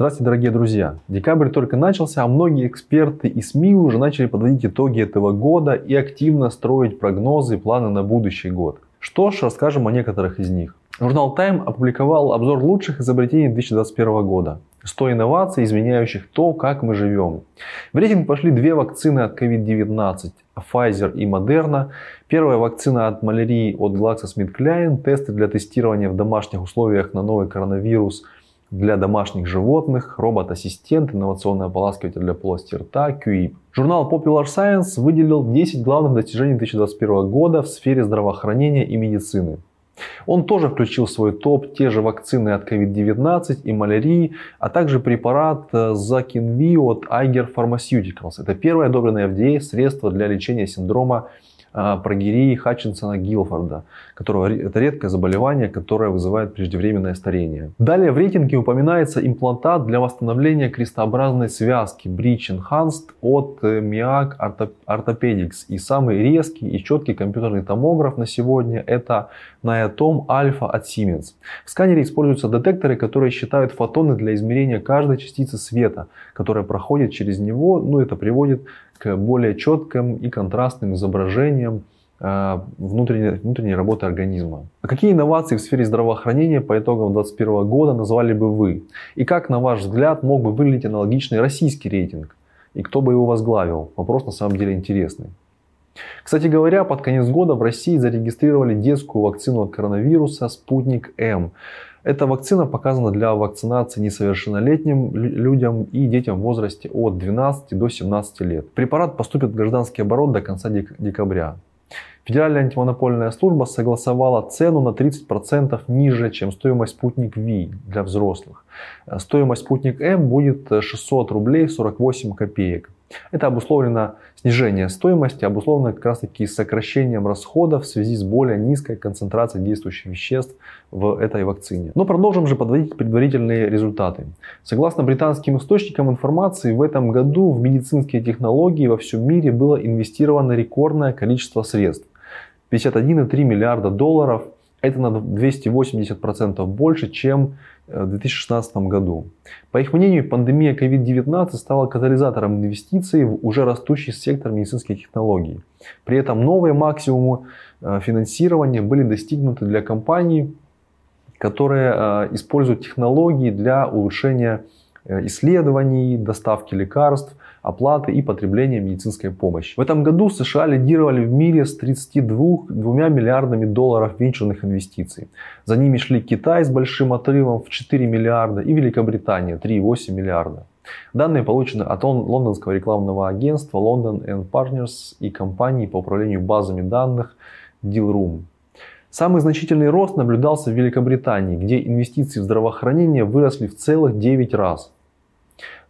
Здравствуйте, дорогие друзья! Декабрь только начался, а многие эксперты и СМИ уже начали подводить итоги этого года и активно строить прогнозы и планы на будущий год. Что ж, расскажем о некоторых из них. Журнал Time опубликовал обзор лучших изобретений 2021 года. 100 инноваций, изменяющих то, как мы живем. В рейтинг пошли две вакцины от COVID-19 Pfizer и Moderna. Первая вакцина от малярии от GlaxoSmithKline, тесты для тестирования в домашних условиях на новый коронавирус – для домашних животных, робот-ассистент, инновационный ополаскиватель для полости рта, QIP. Журнал Popular Science выделил 10 главных достижений 2021 года в сфере здравоохранения и медицины. Он тоже включил в свой топ те же вакцины от COVID-19 и малярии, а также препарат Zakinvi от Eiger Pharmaceuticals. Это первое одобренное FDA средство для лечения синдрома а, прогерии Хатчинсона Гилфорда, которого, это редкое заболевание, которое вызывает преждевременное старение. Далее в рейтинге упоминается имплантат для восстановления крестообразной связки Bridge Enhanced от MIAC Orthopedics. И самый резкий и четкий компьютерный томограф на сегодня это Niatom Alpha от Siemens. В сканере используются детекторы, которые считают фотоны для измерения каждой частицы света, которая проходит через него. Ну, это приводит к более четким и контрастным изображениям э, внутренней, внутренней работы организма. А какие инновации в сфере здравоохранения по итогам 2021 года назвали бы вы? И как, на ваш взгляд, мог бы выглядеть аналогичный российский рейтинг? И кто бы его возглавил? Вопрос на самом деле интересный. Кстати говоря, под конец года в России зарегистрировали детскую вакцину от коронавируса «Спутник М». Эта вакцина показана для вакцинации несовершеннолетним людям и детям в возрасте от 12 до 17 лет. Препарат поступит в гражданский оборот до конца декабря. Федеральная антимонопольная служба согласовала цену на 30% ниже, чем стоимость спутник V для взрослых. Стоимость спутник М будет 600 рублей 48 копеек. Это обусловлено снижение стоимости, обусловлено как раз таки сокращением расходов в связи с более низкой концентрацией действующих веществ в этой вакцине. Но продолжим же подводить предварительные результаты. Согласно британским источникам информации, в этом году в медицинские технологии во всем мире было инвестировано рекордное количество средств. 51,3 миллиарда долларов – это на 280% больше, чем э, в 2016 году. По их мнению, пандемия COVID-19 стала катализатором инвестиций в уже растущий сектор медицинских технологий. При этом новые максимумы э, финансирования были достигнуты для компаний, которые э, используют технологии для улучшения исследований, доставки лекарств, оплаты и потребления медицинской помощи. В этом году США лидировали в мире с 32 2 миллиардами долларов венчурных инвестиций. За ними шли Китай с большим отрывом в 4 миллиарда и Великобритания 3,8 миллиарда. Данные получены от лондонского рекламного агентства London Partners и компании по управлению базами данных Dealroom. Самый значительный рост наблюдался в Великобритании, где инвестиции в здравоохранение выросли в целых 9 раз –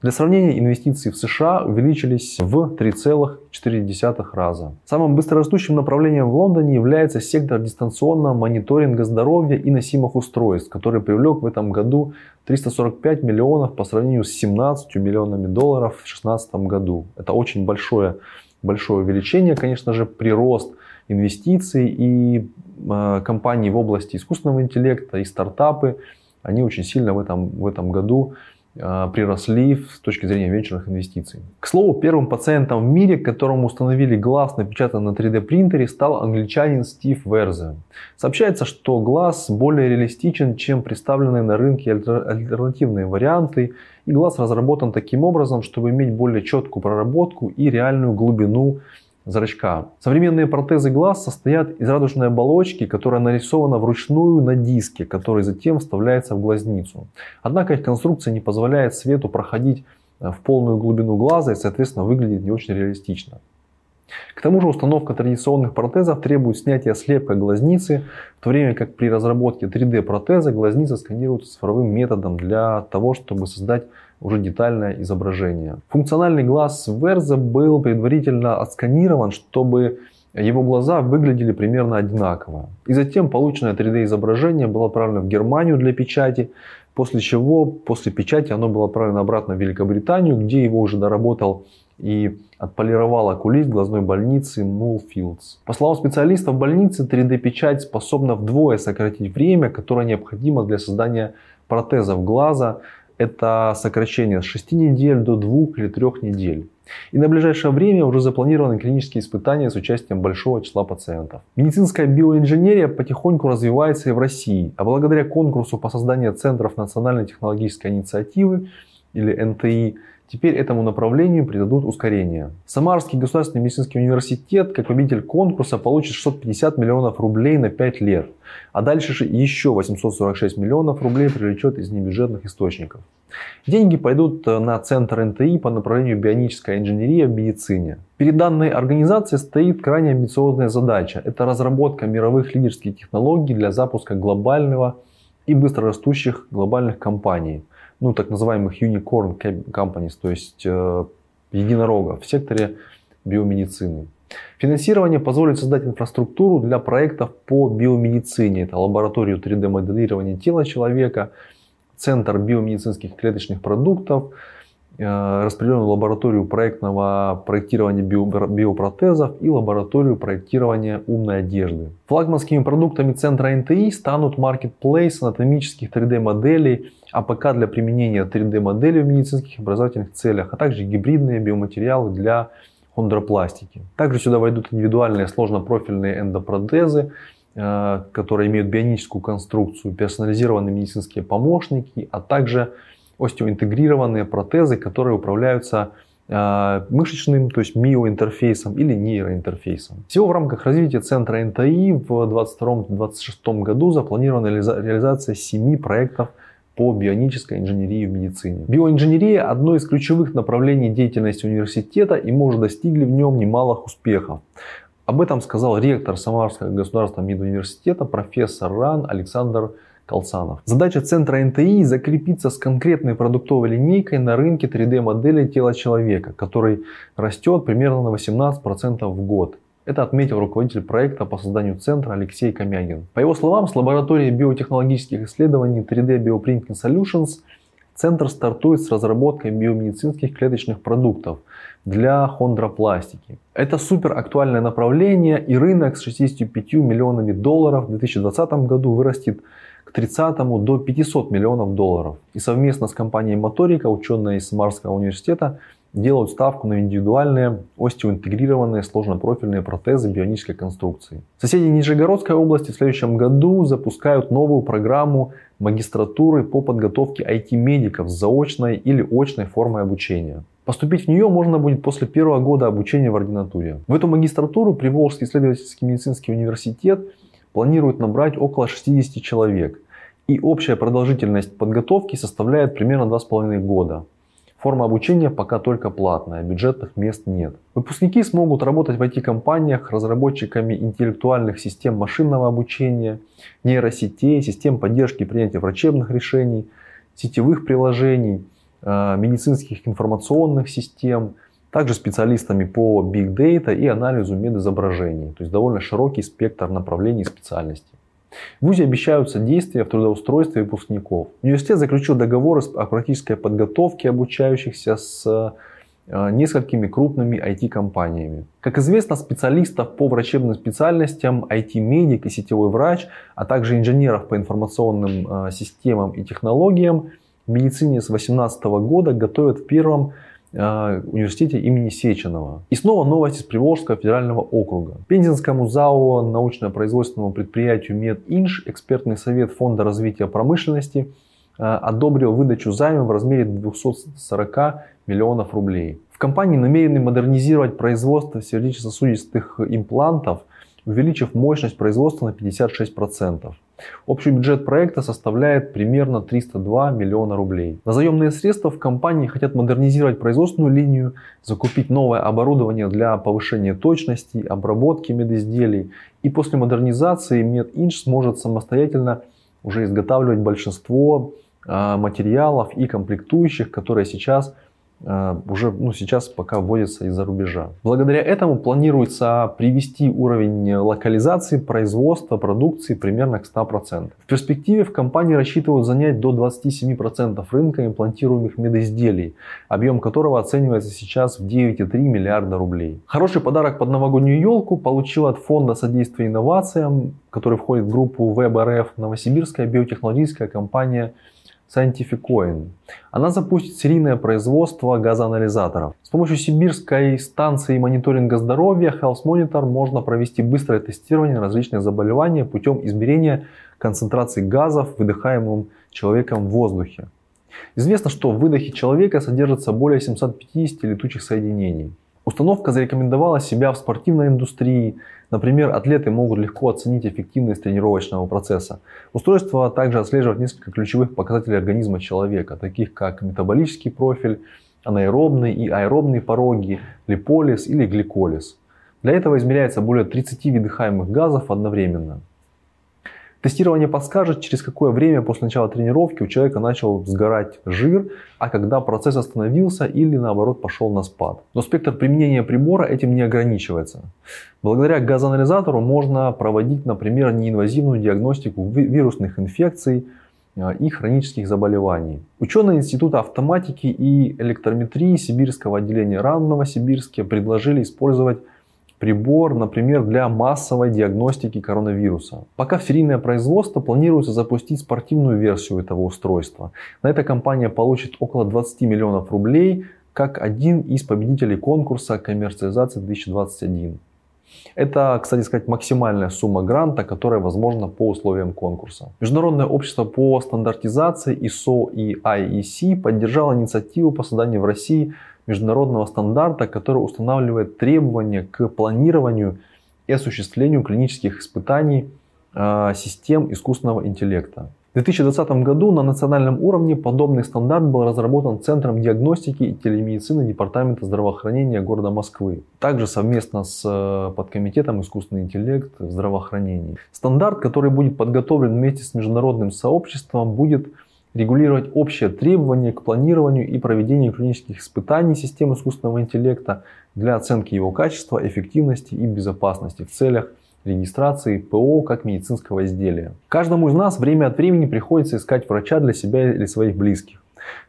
для сравнения, инвестиции в США увеличились в 3,4 раза. Самым быстрорастущим направлением в Лондоне является сектор дистанционного мониторинга здоровья и носимых устройств, который привлек в этом году 345 миллионов по сравнению с 17 миллионами долларов в 2016 году. Это очень большое, большое увеличение, конечно же, прирост инвестиций и э, компании в области искусственного интеллекта и стартапы, они очень сильно в этом, в этом году а, приросли с точки зрения венчурных инвестиций. К слову, первым пациентом в мире, которому установили глаз, напечатанный на 3D принтере, стал англичанин Стив Верзе. Сообщается, что глаз более реалистичен, чем представленные на рынке альтернативные варианты, и глаз разработан таким образом, чтобы иметь более четкую проработку и реальную глубину зрачка. Современные протезы глаз состоят из радужной оболочки, которая нарисована вручную на диске, который затем вставляется в глазницу. Однако их конструкция не позволяет свету проходить э, в полную глубину глаза и, соответственно, выглядит не очень реалистично. К тому же установка традиционных протезов требует снятия слепка глазницы, в то время как при разработке 3D протеза глазница сканируется цифровым методом для того, чтобы создать уже детальное изображение. Функциональный глаз Верза был предварительно отсканирован, чтобы его глаза выглядели примерно одинаково. И затем полученное 3D изображение было отправлено в Германию для печати, после чего после печати оно было отправлено обратно в Великобританию, где его уже доработал и отполировал окулист глазной больницы Moolfields. По словам специалистов больницы, 3D-печать способна вдвое сократить время, которое необходимо для создания протезов глаза Это сокращение с 6 недель до 2 или 3 недель. И на ближайшее время уже запланированы клинические испытания с участием большого числа пациентов. Медицинская биоинженерия потихоньку развивается и в России, а благодаря конкурсу по созданию центров национальной технологической инициативы или НТИ Теперь этому направлению придадут ускорение. Самарский государственный медицинский университет, как победитель конкурса, получит 650 миллионов рублей на 5 лет. А дальше еще 846 миллионов рублей привлечет из небюджетных источников. Деньги пойдут э, на центр НТИ по направлению бионическая инженерия в медицине. Перед данной организацией стоит крайне амбициозная задача. Это разработка мировых лидерских технологий для запуска глобального и быстрорастущих глобальных компаний ну, так называемых unicorn companies, то есть э, единорогов в секторе биомедицины. Финансирование позволит создать инфраструктуру для проектов по биомедицине. Это лабораторию 3D-моделирования тела человека, центр биомедицинских клеточных продуктов, распределенную лабораторию проектного проектирования биопротезов и лабораторию проектирования умной одежды. Флагманскими продуктами центра НТИ станут маркетплейс анатомических 3D-моделей, АПК для применения 3D-моделей в медицинских образовательных целях, а также гибридные биоматериалы для хондропластики. Также сюда войдут индивидуальные сложнопрофильные эндопротезы, э, которые имеют бионическую конструкцию, персонализированные медицинские помощники, а также остеоинтегрированные протезы, которые управляются э, мышечным, то есть миоинтерфейсом или нейроинтерфейсом. Всего в рамках развития центра НТИ в 2022-2026 году запланирована реализация 7 проектов по бионической инженерии в медицине. Биоинженерия – одно из ключевых направлений деятельности университета, и мы уже достигли в нем немалых успехов. Об этом сказал ректор Самарского государственного медуниверситета профессор РАН Александр Колсанов. Задача центра НТИ закрепиться с конкретной продуктовой линейкой на рынке 3D-модели тела человека, который растет примерно на 18% в год. Это отметил руководитель проекта по созданию центра Алексей Комягин. По его словам, с лабораторией биотехнологических исследований 3D Bioprinting Solutions центр стартует с разработкой биомедицинских клеточных продуктов для хондропластики. Это супер актуальное направление и рынок с 65 миллионами долларов в 2020 году вырастет к 30 до 500 миллионов долларов. И совместно с компанией Моторика ученые из Самарского университета делают ставку на индивидуальные остеоинтегрированные сложнопрофильные протезы бионической конструкции. Соседи Нижегородской области в следующем году запускают новую программу магистратуры по подготовке IT-медиков с заочной или очной формой обучения. Поступить в нее можно будет после первого года обучения в ординатуре. В эту магистратуру Приволжский исследовательский медицинский университет планирует набрать около 60 человек. И общая продолжительность подготовки составляет примерно 2,5 года. Форма обучения пока только платная, бюджетных мест нет. Выпускники смогут работать в IT-компаниях разработчиками интеллектуальных систем машинного обучения, нейросетей, систем поддержки принятия врачебных решений, сетевых приложений, э, медицинских информационных систем, также специалистами по Big Data и анализу медизображений. То есть довольно широкий спектр направлений и специальностей. В ВУЗе обещаются действия в трудоустройстве выпускников. Университет заключил договоры о практической подготовке обучающихся с э, несколькими крупными IT-компаниями. Как известно, специалистов по врачебным специальностям, IT-медик и сетевой врач, а также инженеров по информационным э, системам и технологиям в медицине с 2018 года готовят в первом университете имени Сеченова. И снова новость из Приволжского федерального округа. Пензенскому ЗАО научно-производственному предприятию МедИнж экспертный совет Фонда развития промышленности э, одобрил выдачу займа в размере 240 миллионов рублей. В компании намерены модернизировать производство сердечно-сосудистых имплантов, увеличив мощность производства на 56%. Общий бюджет проекта составляет примерно 302 миллиона рублей. На заемные средства в компании хотят модернизировать производственную линию, закупить новое оборудование для повышения точности, обработки медизделий. И после модернизации MedInch сможет самостоятельно уже изготавливать большинство а, материалов и комплектующих, которые сейчас уже ну, сейчас пока вводится из-за рубежа. Благодаря этому планируется привести уровень локализации производства продукции примерно к 100%. В перспективе в компании рассчитывают занять до 27% рынка имплантируемых медизделий, объем которого оценивается сейчас в 9,3 миллиарда рублей. Хороший подарок под новогоднюю елку получил от Фонда содействия инновациям, который входит в группу РФ, Новосибирская биотехнологическая компания Scientificoin. Она запустит серийное производство газоанализаторов. С помощью сибирской станции мониторинга здоровья Health Monitor можно провести быстрое тестирование различных заболеваний путем измерения концентрации газов, выдыхаемым человеком в воздухе. Известно, что в выдохе человека содержится более 750 летучих соединений. Установка зарекомендовала себя в спортивной индустрии. Например, атлеты могут легко оценить эффективность тренировочного процесса. Устройство также отслеживает несколько ключевых показателей организма человека, таких как метаболический профиль, анаэробный и аэробные пороги, липолиз или гликолиз. Для этого измеряется более 30 выдыхаемых газов одновременно. Тестирование подскажет, через какое время после начала тренировки у человека начал сгорать жир, а когда процесс остановился или наоборот пошел на спад. Но спектр применения прибора этим не ограничивается. Благодаря газоанализатору можно проводить, например, неинвазивную диагностику вирусных инфекций, а, и хронических заболеваний. Ученые Института автоматики и электрометрии Сибирского отделения РАН в Новосибирске предложили использовать прибор, например, для массовой диагностики коронавируса. Пока в серийное производство планируется запустить спортивную версию этого устройства. На это компания получит около 20 миллионов рублей, как один из победителей конкурса коммерциализации 2021. Это, кстати сказать, максимальная сумма гранта, которая возможна по условиям конкурса. Международное общество по стандартизации ISO и IEC поддержало инициативу по созданию в России международного стандарта, который устанавливает требования к планированию и осуществлению клинических испытаний э, систем искусственного интеллекта. В 2020 году на национальном уровне подобный стандарт был разработан Центром диагностики и телемедицины Департамента здравоохранения города Москвы, также совместно с э, подкомитетом искусственный интеллект в здравоохранении. Стандарт, который будет подготовлен вместе с международным сообществом, будет регулировать общие требования к планированию и проведению клинических испытаний систем искусственного интеллекта для оценки его качества, эффективности и безопасности в целях регистрации ПО как медицинского изделия. Каждому из нас время от времени приходится искать врача для себя или своих близких.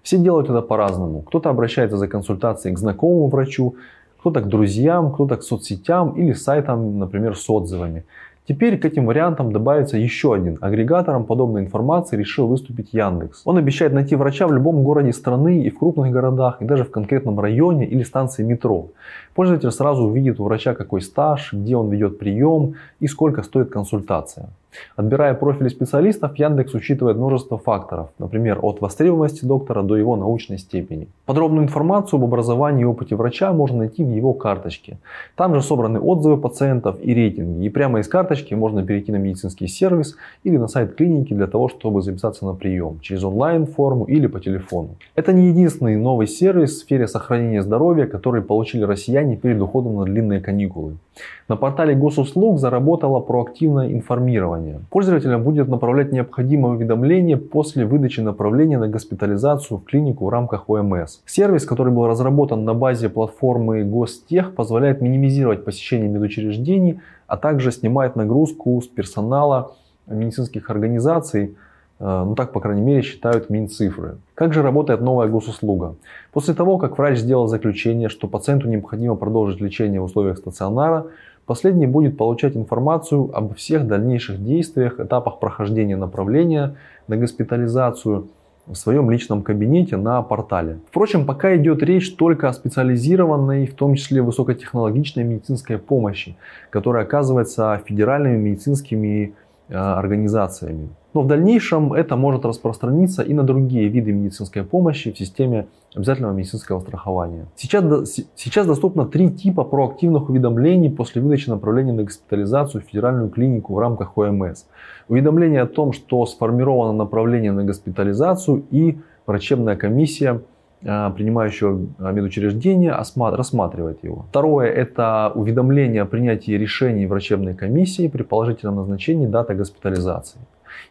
Все делают это по-разному. Кто-то обращается за консультацией к знакомому врачу, кто-то к друзьям, кто-то к соцсетям или сайтам, например, с отзывами. Теперь к этим вариантам добавится еще один. Агрегатором подобной информации решил выступить Яндекс. Он обещает найти врача в любом городе страны и в крупных городах, и даже в конкретном районе или станции метро. Пользователь сразу увидит у врача какой стаж, где он ведет прием и сколько стоит консультация. Отбирая профили специалистов, Яндекс учитывает множество факторов, например, от востребованности доктора до его научной степени. Подробную информацию об образовании и опыте врача можно найти в его карточке. Там же собраны отзывы пациентов и рейтинги. И прямо из карточки можно перейти на медицинский сервис или на сайт клиники для того, чтобы записаться на прием через онлайн-форму или по телефону. Это не единственный новый сервис в сфере сохранения здоровья, который получили россияне перед уходом на длинные каникулы. На портале госуслуг заработало проактивное информирование. Пользователям будет направлять необходимое уведомление после выдачи направления на госпитализацию в клинику в рамках ОМС. Сервис, который был разработан на базе платформы Гостех, позволяет минимизировать посещение медучреждений, а также снимает нагрузку с персонала медицинских организаций, э, ну так, по крайней мере, считают Минцифры. Как же работает новая госуслуга? После того, как врач сделал заключение, что пациенту необходимо продолжить лечение в условиях стационара, последний будет получать информацию об всех дальнейших действиях, этапах прохождения направления на госпитализацию в своем личном кабинете на портале. Впрочем, пока идет речь только о специализированной, в том числе высокотехнологичной медицинской помощи, которая оказывается федеральными медицинскими э, организациями. Но в дальнейшем это может распространиться и на другие виды медицинской помощи в системе обязательного медицинского страхования. Сейчас, сейчас доступно три типа проактивных уведомлений после выдачи направления на госпитализацию в федеральную клинику в рамках ОМС. Уведомление о том, что сформировано направление на госпитализацию и врачебная комиссия а, принимающего медучреждения рассматривает его. Второе – это уведомление о принятии решений врачебной комиссии при положительном назначении даты госпитализации.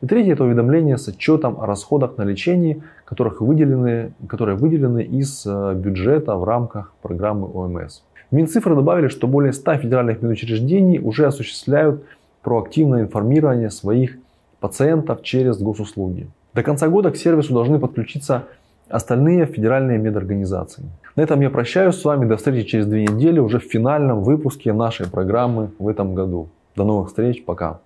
И третье – это уведомление с отчетом о расходах на лечение, которых выделены, которые выделены из э, бюджета в рамках программы ОМС. Минцифры добавили, что более 100 федеральных медучреждений уже осуществляют проактивное информирование своих пациентов через госуслуги. До конца года к сервису должны подключиться остальные федеральные медорганизации. На этом я прощаюсь с вами. До встречи через две недели уже в финальном выпуске нашей программы в этом году. До новых встреч. Пока.